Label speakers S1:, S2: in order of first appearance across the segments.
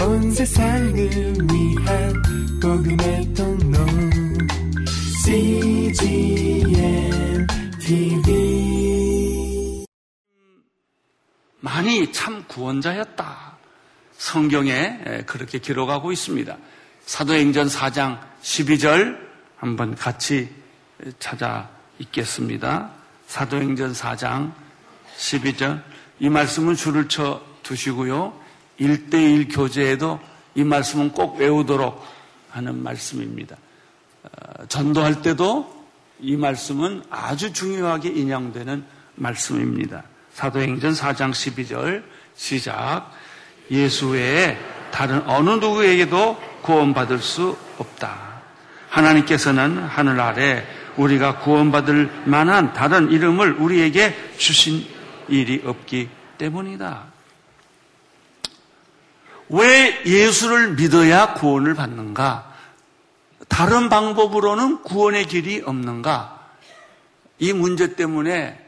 S1: 온 세상을 위한 복음의 통로 CGM TV
S2: 많이 참 구원자였다. 성경에 그렇게 기록하고 있습니다. 사도행전 4장 12절 한번 같이 찾아 읽겠습니다. 사도행전 4장 12절 이 말씀은 줄을 쳐 두시고요. 1대1 교제에도 이 말씀은 꼭 외우도록 하는 말씀입니다. 어, 전도할 때도 이 말씀은 아주 중요하게 인용되는 말씀입니다. 사도행전 4장 12절 시작 예수 외에 다른 어느 누구에게도 구원받을 수 없다. 하나님께서는 하늘 아래 우리가 구원받을 만한 다른 이름을 우리에게 주신 일이 없기 때문이다. 왜 예수를 믿어야 구원을 받는가? 다른 방법으로는 구원의 길이 없는가? 이 문제 때문에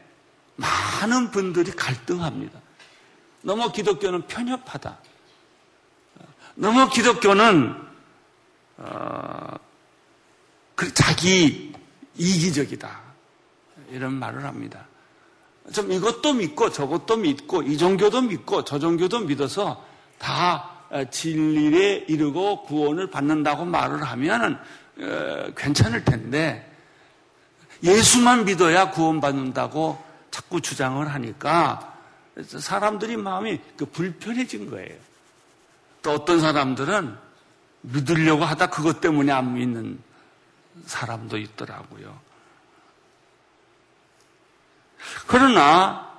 S2: 많은 분들이 갈등합니다. 너무 기독교는 편협하다. 너무 기독교는 어, 자기 이기적이다. 이런 말을 합니다. 좀 이것도 믿고 저것도 믿고 이 종교도 믿고 저 종교도 믿어서 다 진리에 이르고 구원을 받는다고 말을 하면 어, 괜찮을 텐데 예수만 믿어야 구원받는다고 자꾸 주장을 하니까 사람들이 마음이 그 불편해진 거예요. 또 어떤 사람들은 믿으려고 하다 그것 때문에 안 믿는 사람도 있더라고요. 그러나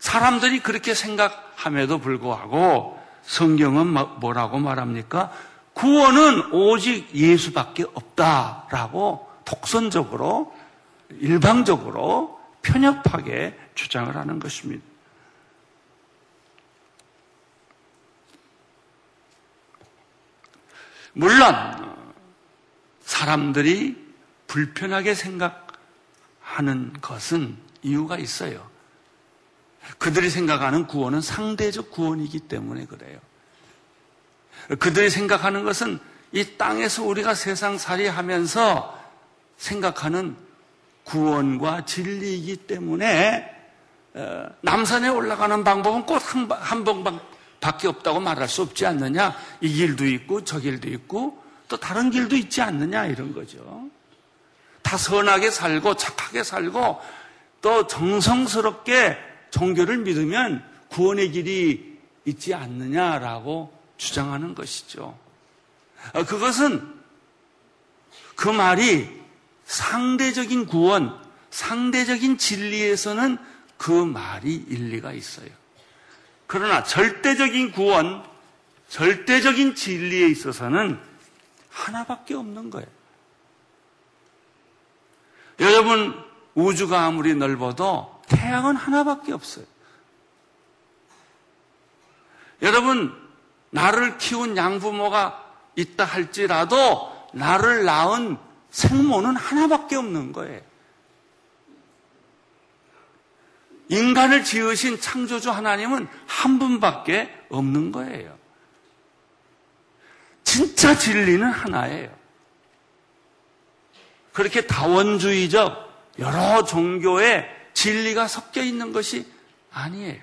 S2: 사람들이 그렇게 생각함에도 불구하고 성경은 뭐라고 말합니까? 구원은 오직 예수밖에 없다라고 독선적으로 일방적으로 편협하게 주장을 하는 것입니다. 물론 사람들이 불편하게 생각하는 것은 이유가 있어요. 그들이 생각하는 구원은 상대적 구원이기 때문에 그래요. 그들이 생각하는 것은 이 땅에서 우리가 세상 살이 하면서 생각하는 구원과 진리이기 때문에 어, 남산에 올라가는 방법은 꼭한 번밖에 없다고 말할 수 없지 않느냐. 이 길도 있고 저 길도 있고 또 다른 길도 있지 않느냐 이런 거죠. 다 선하게 살고 착하게 살고 또 정성스럽게 종교를 믿으면 구원의 길이 있지 않느냐라고 주장하는 것이죠. 어, 그것은 그 말이 상대적인 구원, 상대적인 진리에서는 그 말이 일리가 있어요. 그러나 절대적인 구원, 절대적인 진리에 있어서는 하나밖에 없는 거예요. 여러분, 우주가 아무리 넓어도 태양은 하나밖에 없어요. 여러분, 나를 키운 양부모가 있다 할지라도 나를 낳은 생모는 하나밖에 없는 거예요. 인간을 지으신 창조주 하나님은 한 분밖에 없는 거예요. 진짜 진리는 하나예요. 그렇게 다원주의적 여러 종교의 진리가 섞여 있는 것이 아니에요.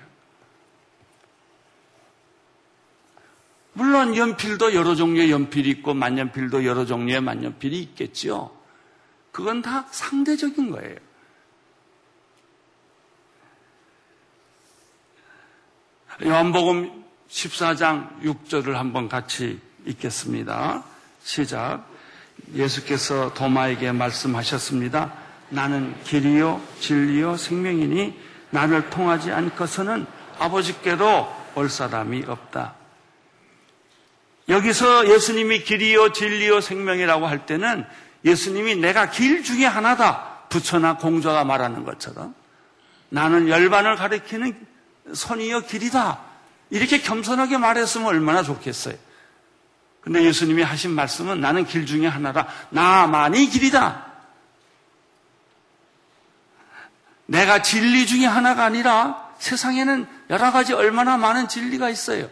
S2: 물론 연필도 여러 종류의 연필이 있고 만년필도 여러 종류의 만년필이 있겠지요. 그건 다 상대적인 거예요. 요한복음 14장 6절을 한번 같이 읽겠습니다. 시작. 예수께서 도마에게 말씀하셨습니다. 나는 길이요 진리요 생명이니 나를 통하지 않고서는 아버지께로 올 사람이 없다. 여기서 예수님이 길이요 진리요 생명이라고 할 때는 예수님이 내가 길 중에 하나다. 부처나 공자가 말하는 것처럼 나는 열반을 가리키는 선이요 길이다. 이렇게 겸손하게 말했으면 얼마나 좋겠어요. 근데 예수님이 하신 말씀은 나는 길 중에 하나라. 나만이 길이다. 내가 진리 중에 하나가 아니라 세상에는 여러 가지 얼마나 많은 진리가 있어요.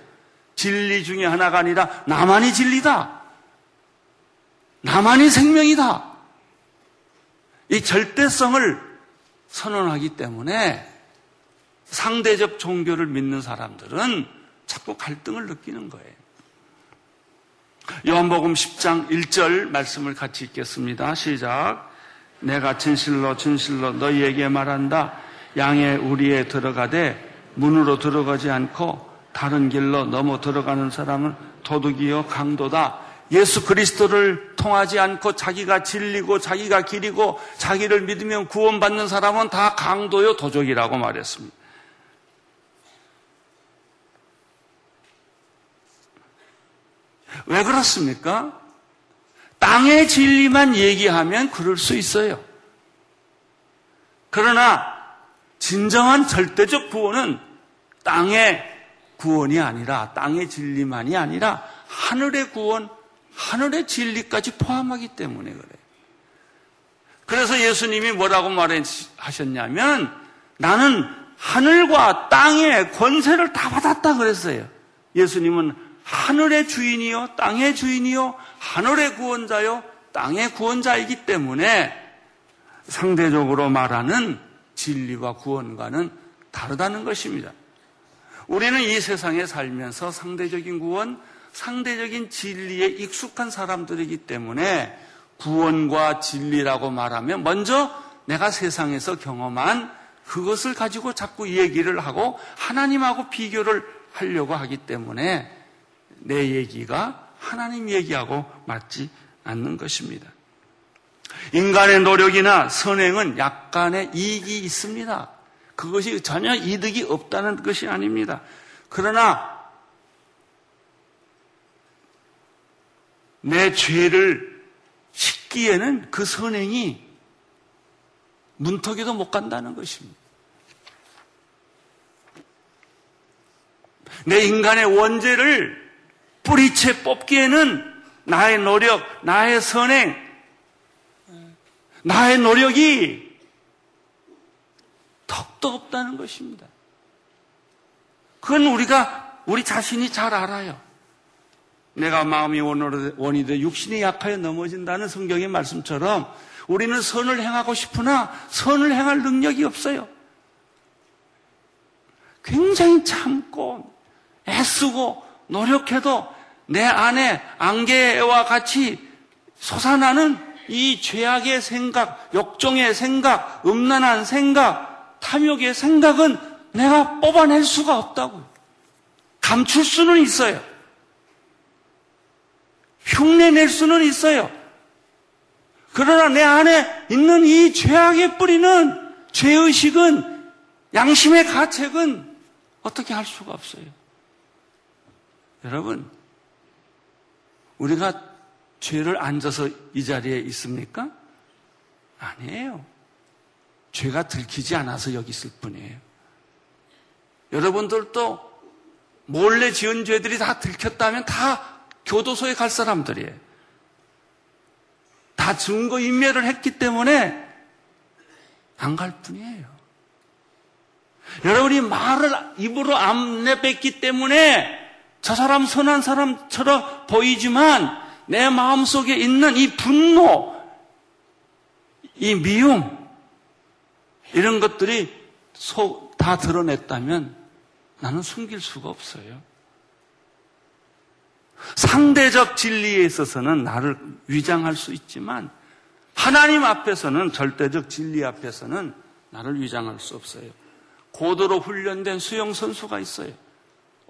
S2: 진리 중에 하나가 아니라 나만이 진리다. 나만이 생명이다. 이 절대성을 선언하기 때문에 상대적 종교를 믿는 사람들은 자꾸 갈등을 느끼는 거예요. 요한복음 10장 1절 말씀을 같이 읽겠습니다. 시작. 내가 진실로 진실로 너희에게 말한다. 양의 우리에 들어가되 문으로 들어가지 않고 다른 길로 넘어 들어가는 사람은 도둑이요 강도다. 예수 그리스도를 통하지 않고 자기가 진리고 자기가 길이고 자기를 믿으면 구원받는 사람은 다 강도요 도적이라고 말했습니다. 왜 그렇습니까? 땅의 진리만 얘기하면 그럴 수 있어요. 그러나 진정한 절대적 구원은 땅의 구원이 아니라 땅의 진리만이 아니라 하늘의 구원, 하늘의 진리까지 포함하기 때문에 그래요. 그래서 예수님이 뭐라고 말하셨냐면 나는 하늘과 땅의 권세를 다 받았다 그랬어요. 예수님은 하늘의 주인이요, 땅의 주인이요, 하늘의 구원자요, 땅의 구원자이기 때문에 상대적으로 말하는 진리와 구원과는 다르다는 것입니다. 우리는 이 세상에 살면서 상대적인 구원, 상대적인 진리에 익숙한 사람들이기 때문에 구원과 진리라고 말하면 먼저 내가 세상에서 경험한 그것을 가지고 자꾸 얘기를 하고 하나님하고 비교를 하려고 하기 때문에 내 얘기가 하나님 얘기하고 맞지 않는 것입니다. 인간의 노력이나 선행은 약간의 이익이 있습니다. 그것이 전혀 이득이 없다는 것이 아닙니다. 그러나 내 죄를 씻기에는 그 선행이 문턱에도 못 간다는 것입니다. 내 인간의 원죄를 뿌리채 뽑기에는 나의 노력, 나의 선행, 나의 노력이 턱도 없다는 것입니다. 그건 우리가 우리 자신이 잘 알아요. 내가 마음이 원이 돼 육신이 약하여 넘어진다는 성경의 말씀처럼 우리는 선을 행하고 싶으나 선을 행할 능력이 없어요. 굉장히 참고 애쓰고 노력해도 내 안에 안개와 같이 솟아나는 이 죄악의 생각, 역종의 생각, 음란한 생각, 탐욕의 생각은 내가 뽑아낼 수가 없다고요. 감출 수는 있어요. 흉내낼 수는 있어요. 그러나 내 안에 있는 이 죄악의 뿌리는 죄의식은 양심의 가책은 어떻게 할 수가 없어요. 여러분, 우리가 죄를 앉아서 이 자리에 있습니까? 아니에요. 죄가 들키지 않아서 여기 있을 뿐이에요. 여러분들도 몰래 지은 죄들이 다 들켰다면 다 교도소에 갈 사람들이에요. 다 증거 인멸을 했기 때문에 안 갈 뿐이에요. 여러분이 말을 입으로 안 내뱉기 때문에 저 사람 선한 사람처럼 보이지만 내 마음속에 있는 이 분노, 이 미움, 이런 것들이 속 다 드러냈다면 나는 숨길 수가 없어요. 상대적 진리에 있어서는 나를 위장할 수 있지만 하나님 앞에서는 절대적 진리 앞에서는 나를 위장할 수 없어요. 고도로 훈련된 수영 선수가 있어요.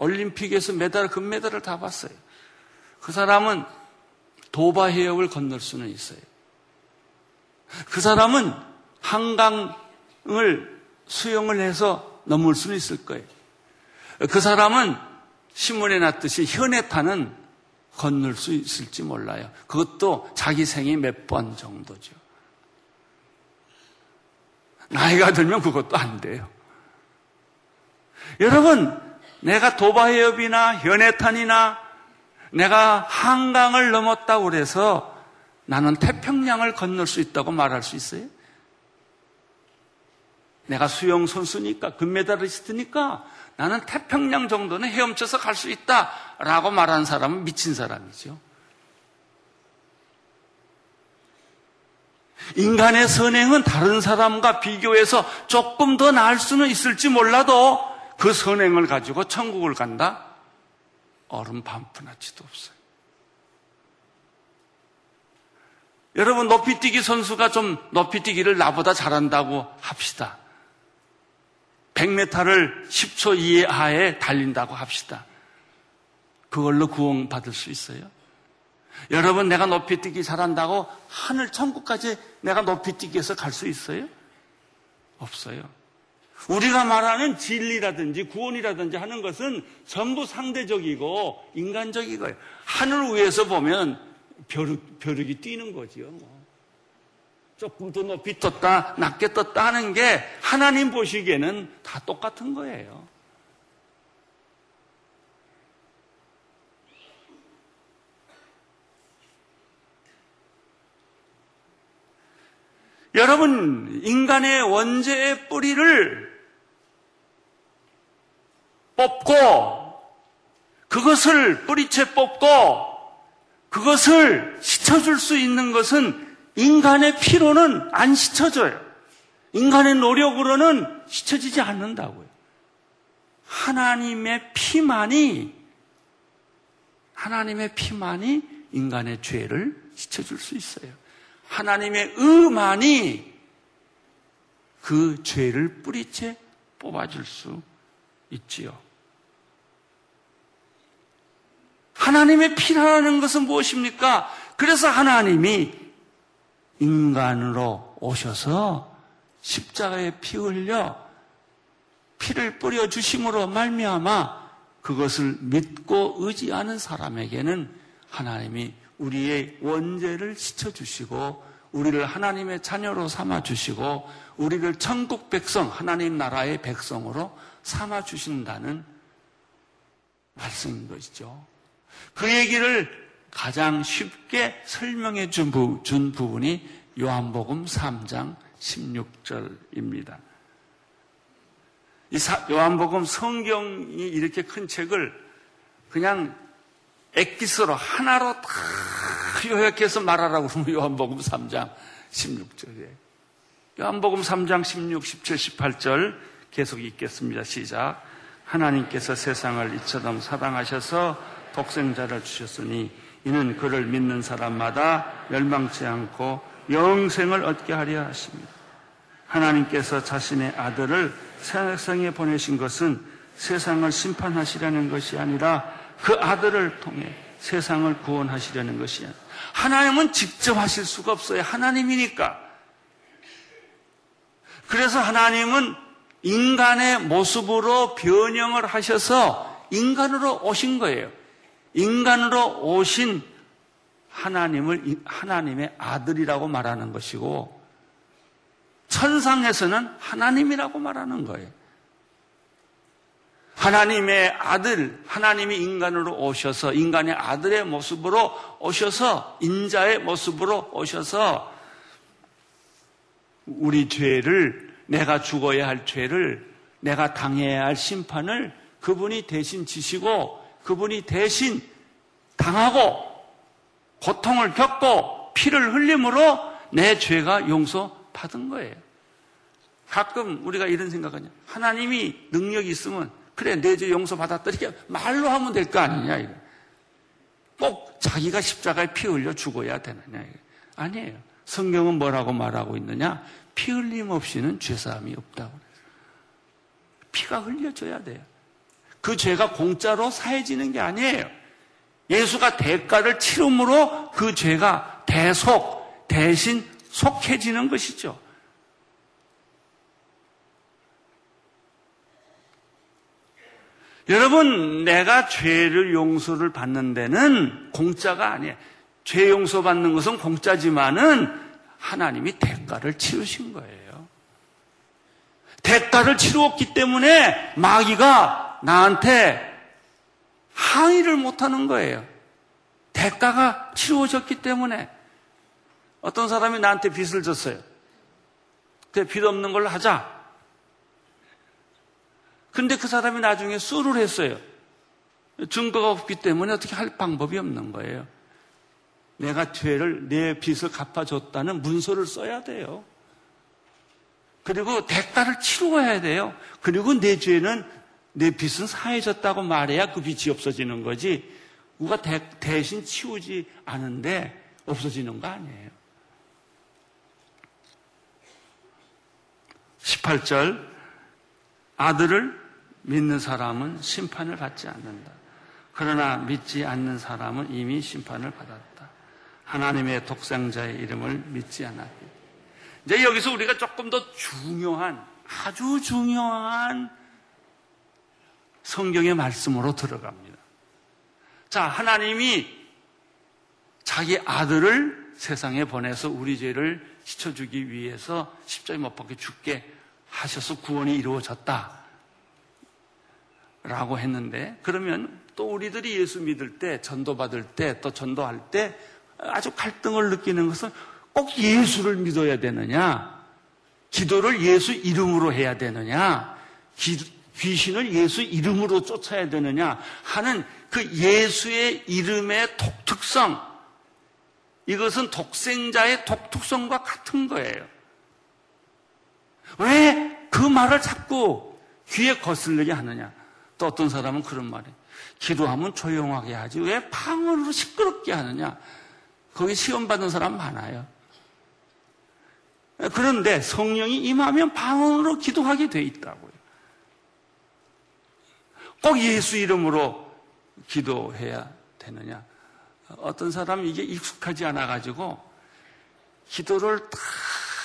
S2: 올림픽에서 메달, 금메달을 다 봤어요. 그 사람은 도바 해역을 건널 수는 있어요. 그 사람은 한강을 수영을 해서 넘을 수는 있을 거예요. 그 사람은 신문에 났듯이 현에 타는 건널 수 있을지 몰라요. 그것도 자기 생이 몇 번 정도죠. 나이가 들면 그것도 안 돼요. 여러분, 내가 도바해협이나 현해탄이나 내가 한강을 넘었다고 그래서 나는 태평양을 건널 수 있다고 말할 수 있어요? 내가 수영 선수니까 금메달리스트니까 나는 태평양 정도는 헤엄쳐서 갈 수 있다라고 말하는 사람은 미친 사람이죠. 인간의 선행은 다른 사람과 비교해서 조금 더 나을 수는 있을지 몰라도 그 선행을 가지고 천국을 간다? 얼음 반푼아치도 없어요. 여러분 높이뛰기 선수가 좀 높이뛰기를 나보다 잘한다고 합시다. 100m를 10초 이하에 달린다고 합시다. 그걸로 구원받을 수 있어요? 여러분 내가 높이뛰기 잘한다고 하늘 천국까지 내가 높이뛰기해서 갈 수 있어요? 없어요. 우리가 말하는 진리라든지 구원이라든지 하는 것은 전부 상대적이고 인간적이고요. 하늘 위에서 보면 벼룩, 벼룩이 뛰는 거지요. 뭐. 조금 더 높이 떴다, 낮게 떴다 하는 게 하나님 보시기에는 다 똑같은 거예요. 여러분, 인간의 원죄의 뿌리를 뽑고, 그것을 뿌리채 뽑고, 그것을 씻어줄 수 있는 것은 인간의 피로는 안 씻어져요. 인간의 노력으로는 씻어지지 않는다고요. 하나님의 피만이, 하나님의 피만이 인간의 죄를 씻어줄 수 있어요. 하나님의 의만이 그 죄를 뿌리채 뽑아줄 수 있지요. 하나님의 피라는 것은 무엇입니까? 그래서 하나님이 인간으로 오셔서 십자가에 피 흘려 피를 뿌려 주심으로 말미암아 그것을 믿고 의지하는 사람에게는 하나님이 우리의 원죄를 씻어 주시고 우리를 하나님의 자녀로 삼아 주시고 우리를 천국 백성 하나님 나라의 백성으로 삼아 주신다는 말씀인 것이죠. 그 얘기를 가장 쉽게 설명해 준, 부, 준 부분이 요한복음 3장 16절입니다. 이 사, 요한복음 성경이 이렇게 큰 책을 그냥 엑기스로 하나로 다 요약해서 말하라고 그러면 요한복음 3장 16절이에요. 요한복음 3장 16, 17, 18절 계속 읽겠습니다. 시작. 하나님께서 세상을 이처럼 사랑하셔서 독생자를 주셨으니 이는 그를 믿는 사람마다 멸망치 않고 영생을 얻게 하려 하십니다. 하나님께서 자신의 아들을 세상에 보내신 것은 세상을 심판하시려는 것이 아니라 그 아들을 통해 세상을 구원하시려는 것이야. 하나님은 직접 하실 수가 없어요. 하나님이니까. 그래서 하나님은 인간의 모습으로 변형을 하셔서 인간으로 오신 거예요. 인간으로 오신 하나님을 하나님의 아들이라고 말하는 것이고 천상에서는 하나님이라고 말하는 거예요. 하나님의 아들, 하나님이 인간으로 오셔서 인간의 아들의 모습으로 오셔서 인자의 모습으로 오셔서 우리 죄를 내가 죽어야 할 죄를 내가 당해야 할 심판을 그분이 대신 지시고 그분이 대신 당하고 고통을 겪고 피를 흘림으로 내 죄가 용서받은 거예요. 가끔 우리가 이런 생각하냐. 하나님이 능력이 있으면 그래 내 죄 용서받았다 이렇게 말로 하면 될 거 아니냐 이거. 꼭 자기가 십자가에 피 흘려 죽어야 되느냐 이거. 아니에요. 성경은 뭐라고 말하고 있느냐? 피 흘림 없이는 죄사함이 없다고. 피가 흘려져야 돼요. 그 죄가 공짜로 사해지는 게 아니에요. 예수가 대가를 치름으로 그 죄가 대속, 대신 속해지는 것이죠. 여러분, 내가 죄를 용서를 받는 데는 공짜가 아니에요. 죄 용서 받는 것은 공짜지만은 하나님이 대가를 치르신 거예요. 대가를 치루었기 때문에 마귀가 나한테 항의를 못하는 거예요. 대가가 치루어졌기 때문에 어떤 사람이 나한테 빚을 졌어요. 그래 빚 없는 걸로 하자. 근데 그 사람이 나중에 수를 했어요. 증거가 없기 때문에 어떻게 할 방법이 없는 거예요. 내가 죄를, 내 빚을 갚아줬다는 문서를 써야 돼요. 그리고 대가를 치루어야 돼요. 그리고 내 죄는 내 빚은 사해졌다고 말해야 그 빚이 없어지는 거지. 우가 대, 신 치우지 않은데 없어지는 거 아니에요. 18절 아들을 믿는 사람은 심판을 받지 않는다. 그러나 믿지 않는 사람은 이미 심판을 받았다. 하나님의 독생자의 이름을 믿지 않았기. 이제 여기서 우리가 조금 더 중요한 아주 중요한 성경의 말씀으로 들어갑니다. 자, 하나님이 자기 아들을 세상에 보내서 우리 죄를 씻어주기 위해서 십자가에 못 박혀 죽게 하셔서 구원이 이루어졌다. 라고 했는데, 그러면 또 우리들이 예수 믿을 때, 전도받을 때, 또 전도할 때 아주 갈등을 느끼는 것은 꼭 예수를 믿어야 되느냐, 기도를 예수 이름으로 해야 되느냐, 기, 귀신을 예수 이름으로 쫓아야 되느냐 하는 그 예수의 이름의 독특성, 이것은 독생자의 독특성과 같은 거예요. 왜 그 말을 자꾸 귀에 거슬리게 하느냐? 또 어떤 사람은 그런 말이에요. 기도하면 조용하게 하지. 왜 방언으로 시끄럽게 하느냐? 거기 시험 받는 사람 많아요. 그런데 성령이 임하면 방언으로 기도하게 돼 있다고요. 꼭 예수 이름으로 기도해야 되느냐? 어떤 사람은 이게 익숙하지 않아가지고 기도를 다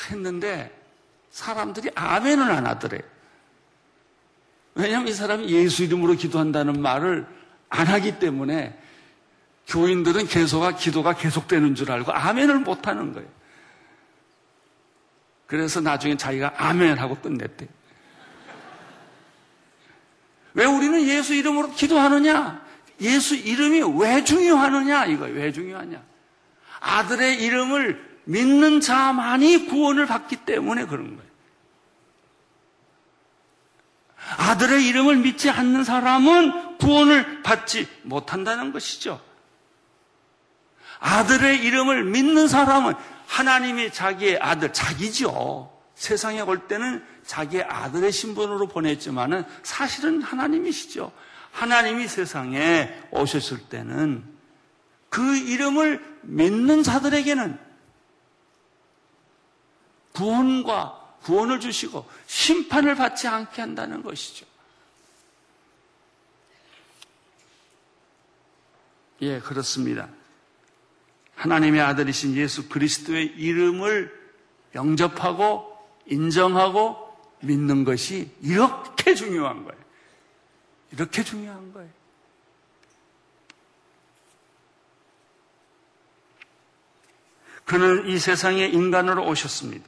S2: 했는데 사람들이 아멘을 안 하더래. 왜냐하면 이 사람이 예수 이름으로 기도한다는 말을 안 하기 때문에 교인들은 계속아 기도가 계속되는 줄 알고 아멘을 못 하는 거예요. 그래서 나중에 자기가 아멘 하고 끝냈대. 왜 우리는 예수 이름으로 기도하느냐? 예수 이름이 왜 중요하느냐? 이거 왜 중요하냐? 아들의 이름을 믿는 자만이 구원을 받기 때문에 그런 거예요. 아들의 이름을 믿지 않는 사람은 구원을 받지 못한다는 것이죠. 아들의 이름을 믿는 사람은 하나님이 자기의 아들, 자기죠. 세상에 올 때는 자기의 아들의 신분으로 보냈지만은 사실은 하나님이시죠. 하나님이 세상에 오셨을 때는 그 이름을 믿는 자들에게는 구원과 구원을 주시고 심판을 받지 않게 한다는 것이죠. 예, 그렇습니다. 하나님의 아들이신 예수 그리스도의 이름을 영접하고 인정하고 믿는 것이 이렇게 중요한 거예요. 이렇게 중요한 거예요. 그는 이 세상에 인간으로 오셨습니다.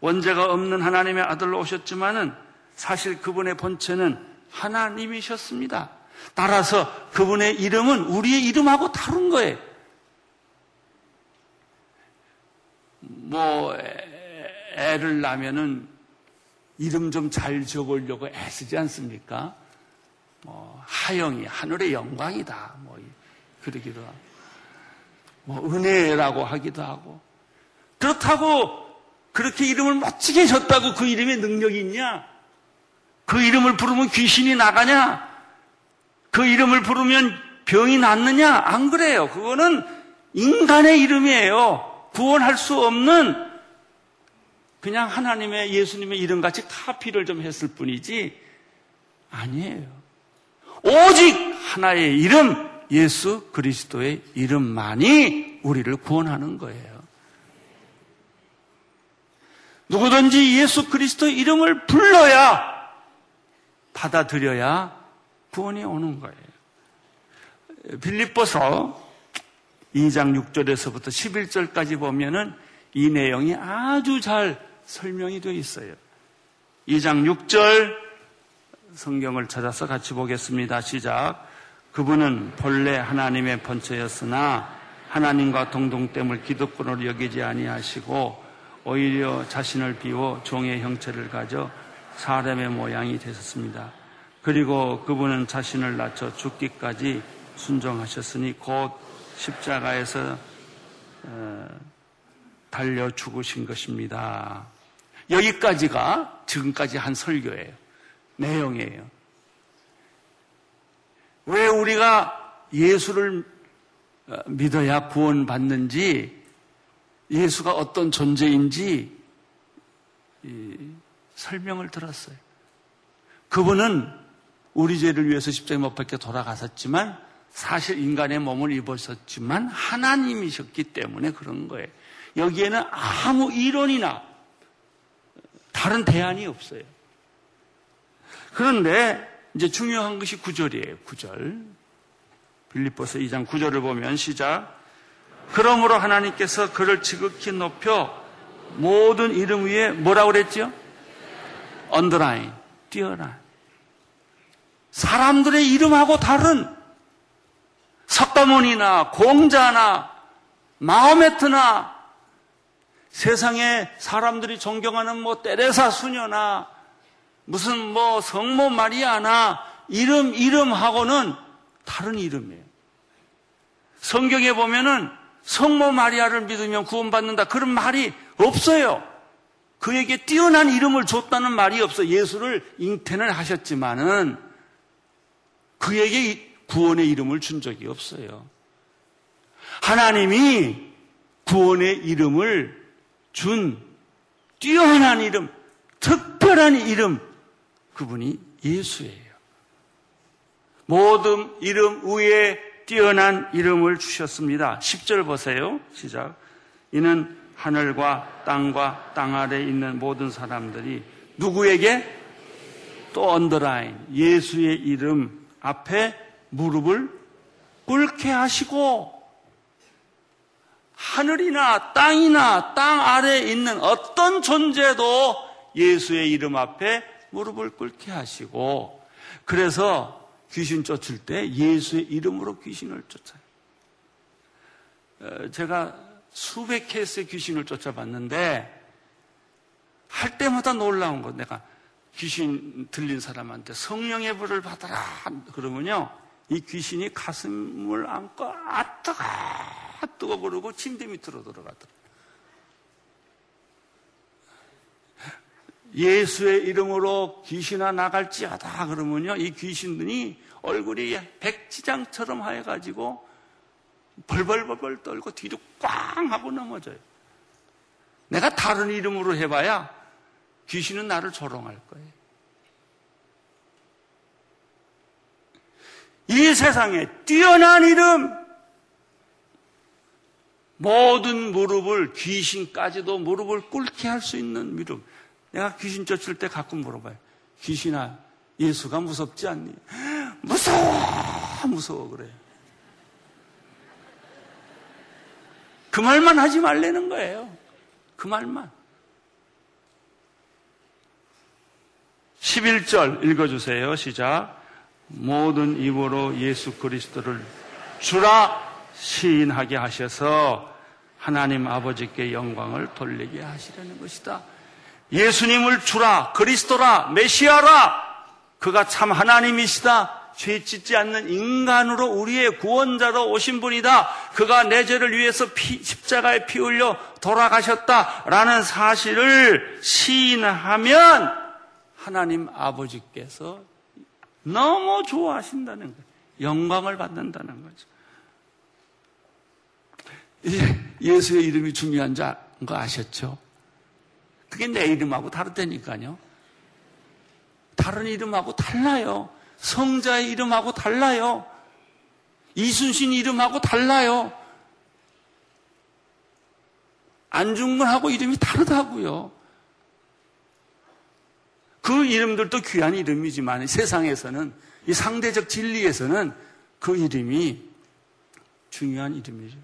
S2: 원죄가 없는 하나님의 아들로 오셨지만은 사실 그분의 본체는 하나님이셨습니다. 따라서 그분의 이름은 우리의 이름하고 다른 거예요. 뭐 애를 낳으면은 이름 좀 잘 적으려고 애쓰지 않습니까? 뭐 하영이 하늘의 영광이다. 뭐 그러기도 하고 뭐 은혜라고 하기도 하고 그렇다고 그렇게 이름을 멋지게 졌다고 그 이름에 능력이 있냐? 그 이름을 부르면 귀신이 나가냐? 그 이름을 부르면 병이 낫느냐? 안 그래요. 그거는 인간의 이름이에요. 구원할 수 없는 그냥 하나님의 예수님의 이름 같이 카피를 좀 했을 뿐이지 아니에요. 오직 하나의 이름 예수 그리스도의 이름만이 우리를 구원하는 거예요. 누구든지 예수 그리스도의 이름을 불러야 받아들여야 구원이 오는 거예요. 빌립보서 2장 6절에서부터 11절까지 보면은 이 내용이 아주 잘 설명이 되어 있어요. 2장 6절 성경을 찾아서 같이 보겠습니다. 시작. 그분은 본래 하나님의 번처였으나 하나님과 동동됨을 기득권으로 여기지 아니하시고 오히려 자신을 비워 종의 형체를 가져 사람의 모양이 되셨습니다. 그리고 그분은 자신을 낮춰 죽기까지 순종하셨으니 곧 십자가에서 어, 달려 죽으신 것입니다. 여기까지가 지금까지 한 설교예요. 내용이에요. 왜 우리가 예수를 어, 믿어야 구원받는지, 예수가 어떤 존재인지 설명을 들었어요. 그분은 우리 죄를 위해서 십자가에 못 박혀 돌아가셨지만 사실 인간의 몸을 입으셨지만 하나님이셨기 때문에 그런 거예요. 여기에는 아무 이론이나 다른 대안이 없어요. 그런데 이제 중요한 것이 구절이에요. 구절. 빌립보서 2장 구절을 보면 시작. 그러므로 하나님께서 그를 지극히 높여 모든 이름 위에 뭐라고 그랬죠? 언더라인, 뛰어라. 사람들의 이름하고 다른 석가모니나 공자나 마호메트나 세상에 사람들이 존경하는 뭐 때레사 수녀나 무슨 뭐 성모 마리아나 이름 이름하고는 다른 이름이에요. 성경에 보면은 성모 마리아를 믿으면 구원받는다 그런 말이 없어요. 그에게 뛰어난 이름을 줬다는 말이 없어. 예수를 잉태는 하셨지만은 그에게 구원의 이름을 준 적이 없어요. 하나님이 구원의 이름을 준 뛰어난 이름, 특별한 이름, 그분이 예수예요. 모든 이름 위에 뛰어난 이름을 주셨습니다. 10절 보세요. 시작. 이는 하늘과 땅과 땅 아래 있는 모든 사람들이 누구에게 또 언더라인 예수의 이름 앞에 무릎을 꿇게 하시고 하늘이나 땅이나 땅 아래에 있는 어떤 존재도 예수의 이름 앞에 무릎을 꿇게 하시고 그래서 귀신 쫓을 때 예수의 이름으로 귀신을 쫓아요. 어, 제가 수백 케이스의 귀신을 쫓아봤는데 할 때마다 놀라운 거 내가 귀신 들린 사람한테 성령의 불을 받아라 그러면요 이 귀신이 가슴을 안고 아 뜨거 아 뜨거 그러고 침대 밑으로 들어가더라. 예수의 이름으로 귀신아 나갈지어다 그러면요 이 귀신들이 얼굴이 백지장처럼 하여가지고 벌벌벌벌 떨고 뒤로 꽝 하고 넘어져요. 내가 다른 이름으로 해봐야 귀신은 나를 조롱할 거예요. 이 세상에 뛰어난 이름, 모든 무릎을, 귀신까지도 무릎을 꿇게 할 수 있는 이름. 내가 귀신 쫓을 때 가끔 물어봐요. 귀신아, 예수가 무섭지 않니? 무서워! 무서워, 그래. 그 말만 하지 말라는 거예요. 그 말만. 11절 읽어주세요. 시작. 모든 입으로 예수 그리스도를 주라 시인하게 하셔서 하나님 아버지께 영광을 돌리게 하시려는 것이다. 예수님을 주라, 그리스도라, 메시아라, 그가 참 하나님이시다. 죄 짓지 않는 인간으로 우리의 구원자로 오신 분이다. 그가 내 죄를 위해서 피, 십자가에 피 흘려 돌아가셨다라는 사실을 시인하면 하나님 아버지께서 너무 좋아하신다는 거예요. 영광을 받는다는 거죠. 예수의 이름이 중요한 거 아셨죠? 그게 내 이름하고 다르다니까요. 다른 이름하고 달라요. 성자의 이름하고 달라요. 이순신 이름하고 달라요. 안중근하고 이름이 다르다고요. 그 이름들도 귀한 이름이지만 세상에서는 이 상대적 진리에서는 그 이름이 중요한 이름이죠.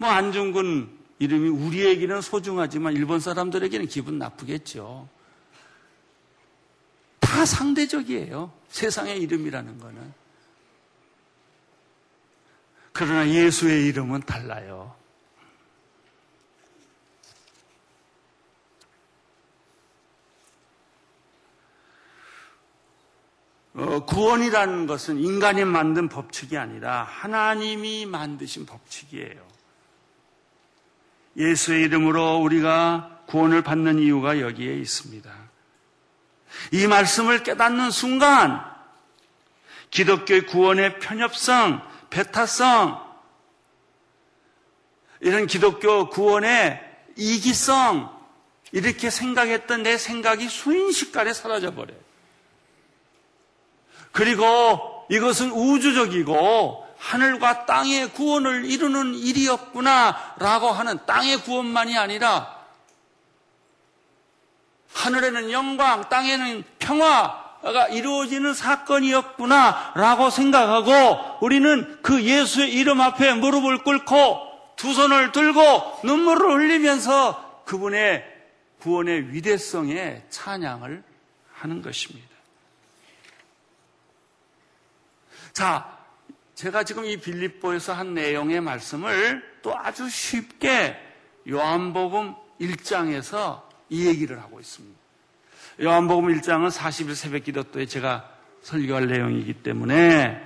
S2: 뭐 안중근 이름이 우리에게는 소중하지만 일본 사람들에게는 기분 나쁘겠죠. 다 상대적이에요. 세상의 이름이라는 거는. 그러나 예수의 이름은 달라요. 어, 구원이라는 것은 인간이 만든 법칙이 아니라 하나님이 만드신 법칙이에요. 예수의 이름으로 우리가 구원을 받는 이유가 여기에 있습니다. 이 말씀을 깨닫는 순간 기독교의 구원의 편협성, 배타성, 이런 기독교 구원의 이기성, 이렇게 생각했던 내 생각이 순식간에 사라져 버려요. 그리고 이것은 우주적이고 하늘과 땅의 구원을 이루는 일이었구나 라고 하는 땅의 구원만이 아니라 하늘에는 영광, 땅에는 평화가 이루어지는 사건이었구나 라고 생각하고 우리는 그 예수의 이름 앞에 무릎을 꿇고 두 손을 들고 눈물을 흘리면서 그분의 구원의 위대성에 찬양을 하는 것입니다. 자, 제가 지금 이 빌립보에서 한 내용의 말씀을 또 아주 쉽게 요한복음 1장에서 이 얘기를 하고 있습니다. 요한복음 1장은 40일 새벽 기도도에 제가 설교할 내용이기 때문에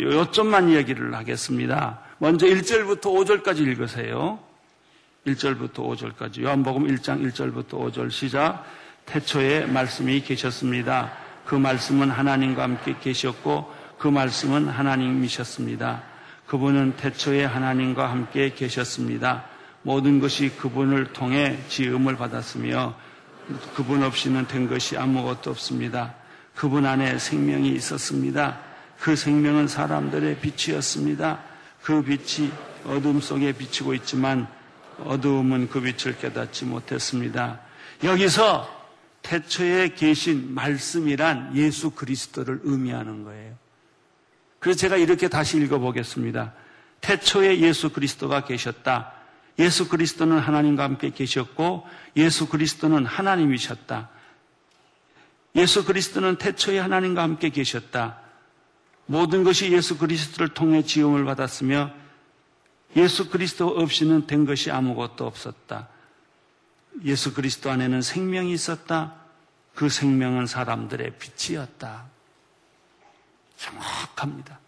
S2: 요점만 이야기를 하겠습니다. 먼저 1절부터 5절까지 읽으세요. 1절부터 5절까지 요한복음 1장 1절부터 5절 시작 태초에 말씀이 계셨습니다. 그 말씀은 하나님과 함께 계셨고 그 말씀은 하나님이셨습니다. 그분은 태초에 하나님과 함께 계셨습니다. 모든 것이 그분을 통해 지음을 받았으며 그분 없이는 된 것이 아무것도 없습니다. 그분 안에 생명이 있었습니다. 그 생명은 사람들의 빛이었습니다. 그 빛이 어둠 속에 비치고 있지만 어두움은 그 빛을 깨닫지 못했습니다. 여기서 태초에 계신 말씀이란 예수 그리스도를 의미하는 거예요. 그래서 제가 이렇게 다시 읽어보겠습니다. 태초에 예수 그리스도가 계셨다. 예수 그리스도는 하나님과 함께 계셨고 예수 그리스도는 하나님이셨다. 예수 그리스도는 태초에 하나님과 함께 계셨다. 모든 것이 예수 그리스도를 통해 지음을 받았으며 예수 그리스도 없이는 된 것이 아무것도 없었다. 예수 그리스도 안에는 생명이 있었다. 그 생명은 사람들의 빛이었다. 정확합니다.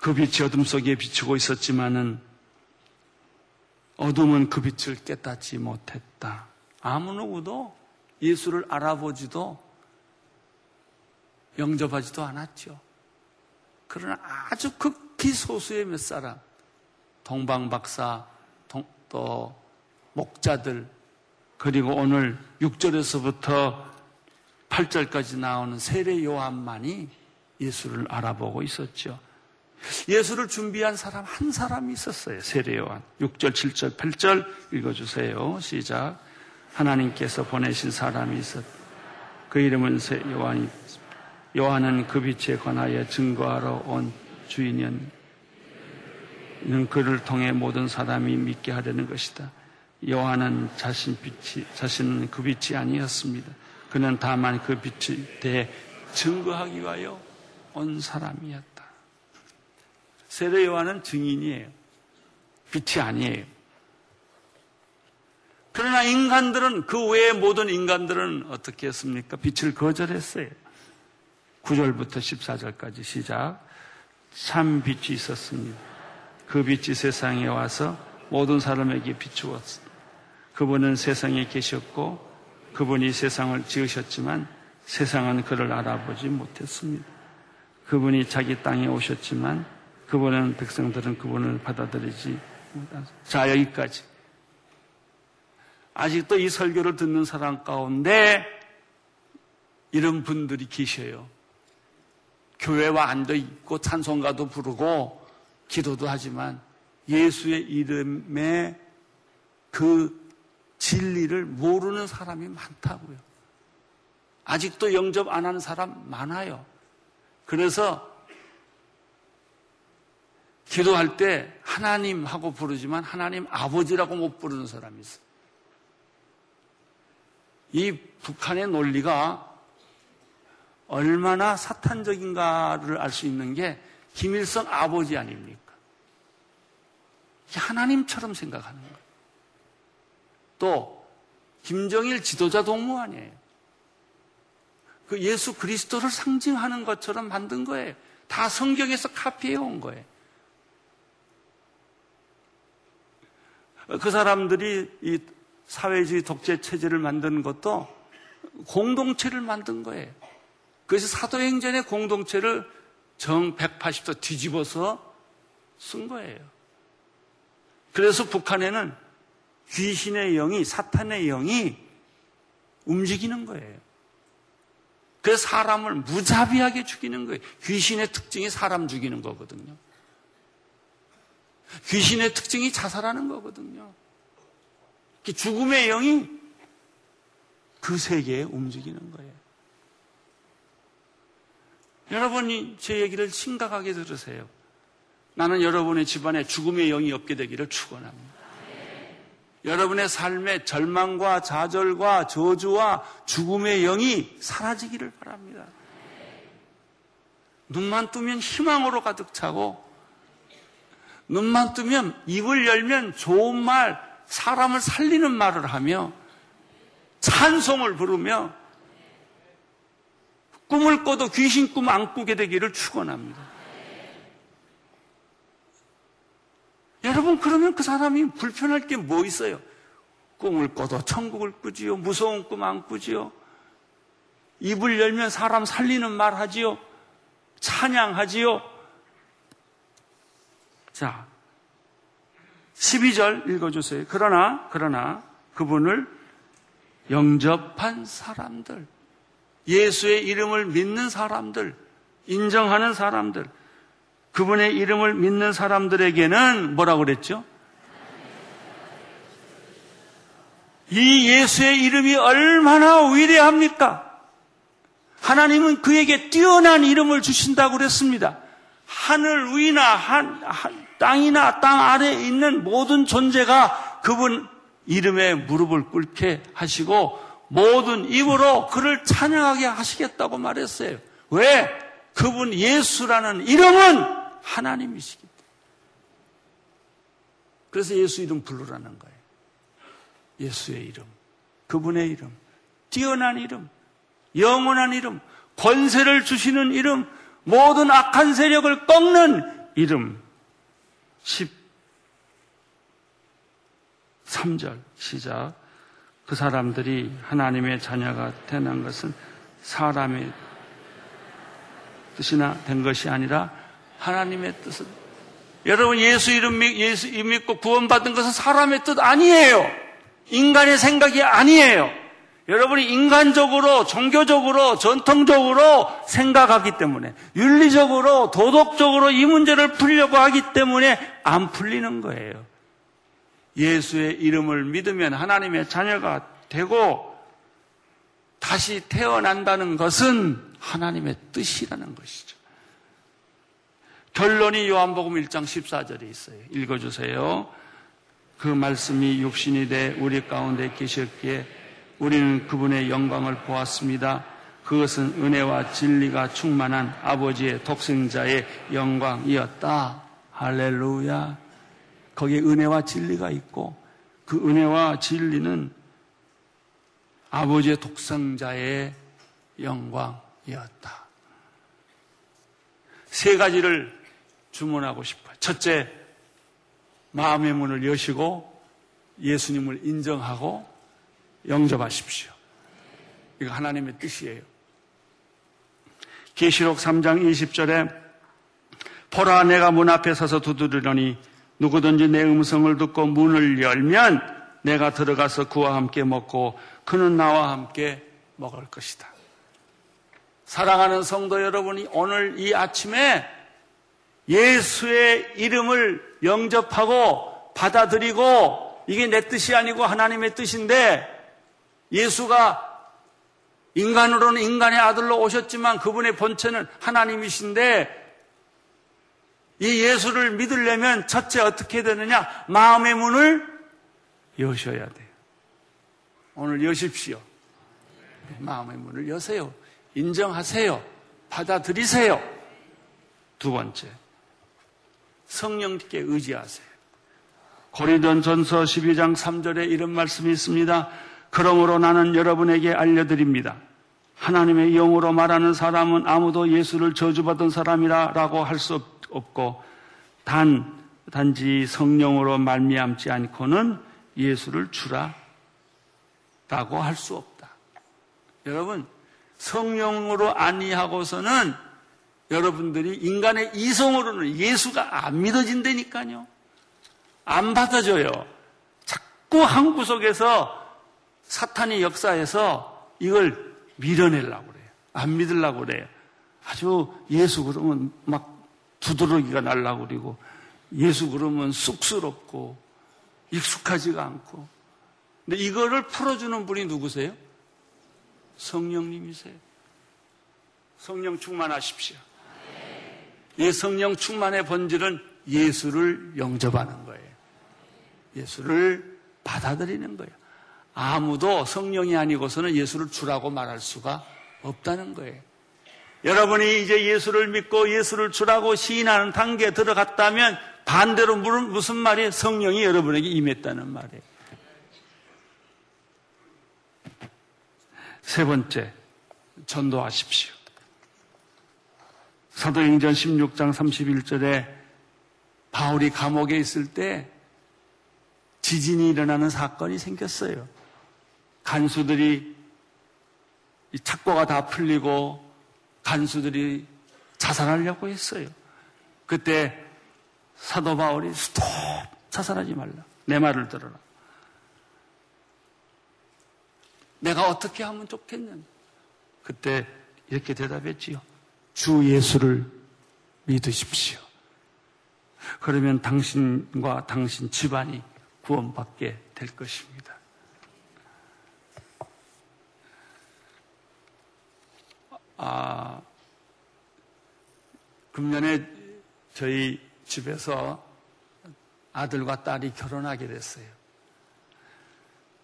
S2: 그 빛이 어둠 속에 비추고 있었지만은 어둠은 그 빛을 깨닫지 못했다. 아무 누구도 예수를 알아보지도 영접하지도 않았죠. 그러나 아주 극히 소수의 몇 사람, 동방박사, 또 목자들, 그리고 오늘 6절에서부터 8절까지 나오는 세례 요한만이 예수를 알아보고 있었죠. 예수를 준비한 사람 한 사람이 있었어요. 세례 요한. 6절, 7절, 8절 읽어주세요. 시작. 하나님께서 보내신 사람이 있었. 그 이름은 세 요한이. 요한은 그 빛에 관하여 증거하러 온 주인은 그를 통해 모든 사람이 믿게 하려는 것이다. 요한은 자신 빛이, 자신은 그 빛이 아니었습니다. 그는 다만 그 빛에 대해 증거하기 위하여 온 사람이었다. 세례 요한은 증인이에요. 빛이 아니에요. 그러나 인간들은 그 외의 모든 인간들은 어떻게 했습니까? 빛을 거절했어요. 9절부터 14절까지 시작. 참 빛이 있었습니다. 그 빛이 세상에 와서 모든 사람에게 비추었습니다. 그분은 세상에 계셨고 그분이 세상을 지으셨지만 세상은 그를 알아보지 못했습니다. 그분이 자기 땅에 오셨지만 그분은 백성들은 그분을 받아들이지 못했습니다. 자 여기까지. 아직도 이 설교를 듣는 사람 가운데 이런 분들이 계셔요. 교회와 앉아 있고 찬송가도 부르고 기도도 하지만 예수의 이름에 그 진리를 모르는 사람이 많다고요. 아직도 영접 안 하는 사람 많아요. 그래서 기도할 때 하나님 하고 부르지만 하나님 아버지라고 못 부르는 사람이 있어요. 이 북한의 논리가 얼마나 사탄적인가를 알 수 있는 게 김일성 아버지 아닙니까? 하나님처럼 생각하는 거예요. 것도 김정일 지도자 동무안이에요. 그 예수 그리스도를 상징하는 것처럼 만든 거예요. 다 성경에서 카피해 온 거예요. 그 사람들이 이 사회주의 독재 체제를 만드는 것도 공동체를 만든 거예요. 그래서 사도행전의 공동체를 정 180도 뒤집어서 쓴 거예요. 그래서 북한에는 귀신의 영이, 사탄의 영이 움직이는 거예요. 그래서 사람을 무자비하게 죽이는 거예요. 귀신의 특징이 사람 죽이는 거거든요. 귀신의 특징이 자살하는 거거든요. 죽음의 영이 그 세계에 움직이는 거예요. 여러분이 제 얘기를 심각하게 들으세요. 나는 여러분의 집안에 죽음의 영이 없게 되기를 축원합니다. 여러분의 삶에 절망과 좌절과 저주와 죽음의 영이 사라지기를 바랍니다. 눈만 뜨면 희망으로 가득 차고 눈만 뜨면 입을 열면 좋은 말, 사람을 살리는 말을 하며 찬송을 부르며 꿈을 꿔도 귀신 꿈 안 꾸게 되기를 축원합니다. 여러분 그러면 그 사람이 불편할 게 뭐 있어요? 꿈을 꿔도 천국을 꾸지요. 무서운 꿈 안 꾸지요. 입을 열면 사람 살리는 말 하지요. 찬양하지요. 자, 12절 읽어주세요. 그러나, 그러나 그분을 영접한 사람들, 예수의 이름을 믿는 사람들, 인정하는 사람들, 그분의 이름을 믿는 사람들에게는 뭐라고 그랬죠? 이 예수의 이름이 얼마나 위대합니까? 하나님은 그에게 뛰어난 이름을 주신다고 그랬습니다. 하늘 위나 한, 한, 땅이나 땅 아래에 있는 모든 존재가 그분 이름에 무릎을 꿇게 하시고 모든 입으로 그를 찬양하게 하시겠다고 말했어요. 왜? 그분 예수라는 이름은 하나님이시기 때문에. 그래서 예수 이름 부르라는 거예요. 예수의 이름, 그분의 이름, 뛰어난 이름, 영원한 이름, 권세를 주시는 이름, 모든 악한 세력을 꺾는 이름. 13절 시작. 그 사람들이 하나님의 자녀가 태어난 것은 사람의 뜻이나 된 것이 아니라 하나님의 뜻은 여러분 예수 이름 예수 믿고 구원받은 것은 사람의 뜻 아니에요. 인간의 생각이 아니에요. 여러분이 인간적으로, 종교적으로, 전통적으로 생각하기 때문에, 윤리적으로, 도덕적으로 이 문제를 풀려고 하기 때문에 안 풀리는 거예요. 예수의 이름을 믿으면 하나님의 자녀가 되고, 다시 태어난다는 것은 하나님의 뜻이라는 것이죠. 결론이 요한복음 1장 14절에 있어요. 읽어주세요. 그 말씀이 육신이 돼 우리 가운데 계셨기에 우리는 그분의 영광을 보았습니다. 그것은 은혜와 진리가 충만한 아버지의 독생자의 영광이었다. 할렐루야. 거기에 은혜와 진리가 있고 그 은혜와 진리는 아버지의 독생자의 영광이었다. 세 가지를 주문하고 싶어요. 첫째, 마음의 문을 여시고 예수님을 인정하고 영접하십시오. 이거 하나님의 뜻이에요. 계시록 3장 20절에 보라 내가 문 앞에 서서 두드리려니 누구든지 내 음성을 듣고 문을 열면 내가 들어가서 그와 함께 먹고 그는 나와 함께 먹을 것이다. 사랑하는 성도 여러분이 오늘 이 아침에 예수의 이름을 영접하고 받아들이고 이게 내 뜻이 아니고 하나님의 뜻인데 예수가 인간으로는 인간의 아들로 오셨지만 그분의 본체는 하나님이신데 이 예수를 믿으려면 첫째 어떻게 되느냐? 마음의 문을 여셔야 돼요. 오늘 여십시오. 마음의 문을 여세요. 인정하세요. 받아들이세요. 두 번째. 성령께 의지하세요. 고리던 전서 12장 3절에 이런 말씀이 있습니다. 그러므로 나는 여러분에게 알려드립니다. 하나님의 영으로 말하는 사람은 아무도 예수를 저주받은 사람이라 라고 할 수 없고 단 단지 성령으로 말미암지 않고는 예수를 주라 라고 할 수 없다. 여러분 성령으로 아니하고서는 여러분들이 인간의 이성으로는 예수가 안 믿어진다니까요. 안 받아줘요. 자꾸 한 구석에서 사탄이 역사해서 이걸 밀어내려고 그래요. 안 믿으려고 그래요. 아주 예수 그러면 막 두드러기가 날라고 그리고 예수 그러면 쑥스럽고 익숙하지가 않고. 근데 이거를 풀어주는 분이 누구세요? 성령님이세요. 성령 충만하십시오. 이 성령 충만의 본질은 예수를 영접하는 거예요. 예수를 받아들이는 거예요. 아무도 성령이 아니고서는 예수를 주라고 말할 수가 없다는 거예요. 여러분이 이제 예수를 믿고 예수를 주라고 시인하는 단계에 들어갔다면 반대로 무슨 말이 성령이 여러분에게 임했다는 말이에요. 세 번째, 전도하십시오. 사도행전 16장 31절에 바울이 감옥에 있을 때 지진이 일어나는 사건이 생겼어요. 간수들이 착고가 다 풀리고 간수들이 자살하려고 했어요. 그때 사도 바울이 스톱 자살하지 말라. 내 말을 들어라. 내가 어떻게 하면 좋겠냐. 그때 이렇게 대답했지요. 주 예수를 믿으십시오. 그러면 당신과 당신 집안이 구원받게 될 것입니다. 아, 금년에 저희 집에서 아들과 딸이 결혼하게 됐어요.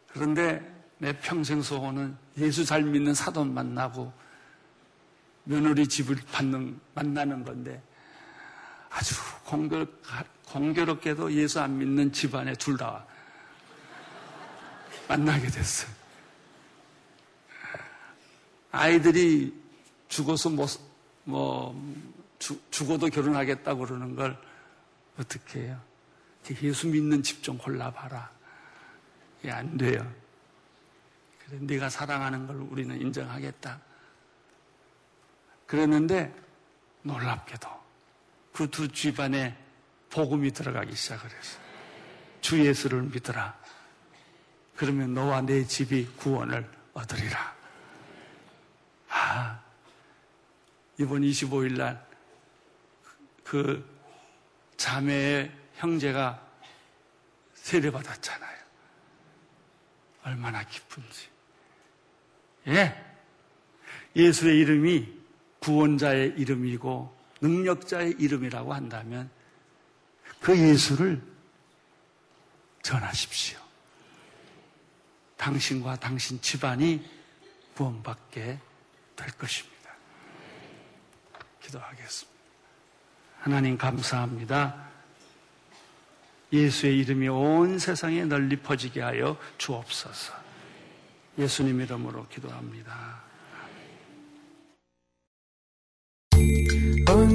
S2: 그런데 내 평생 소원은 예수 잘 믿는 사돈 만나고 며느리 집을 받는, 만나는 건데 아주 공교, 공교롭게도 예수 안 믿는 집안에 둘 다 만나게 됐어요. 아이들이 죽어서 뭐, 뭐 주, 죽어도 결혼하겠다고 그러는 걸 어떻게 해요? 예수 믿는 집 좀 골라봐라. 이게 안 돼요. 그래, 네가 사랑하는 걸 우리는 인정하겠다. 그랬는데 놀랍게도 그 두 집안에 복음이 들어가기 시작을 했어요. 주 예수를 믿어라. 그러면 너와 내 집이 구원을 얻으리라. 아, 이번 25일 날 그 자매의 형제가 세례받았잖아요. 얼마나 기쁜지. 예. 예수의 이름이 구원자의 이름이고 능력자의 이름이라고 한다면 그 예수를 전하십시오. 당신과 당신 집안이 구원받게 될 것입니다. 기도하겠습니다. 하나님 감사합니다. 예수의 이름이 온 세상에 널리 퍼지게 하여 주옵소서. 예수님 이름으로 기도합니다.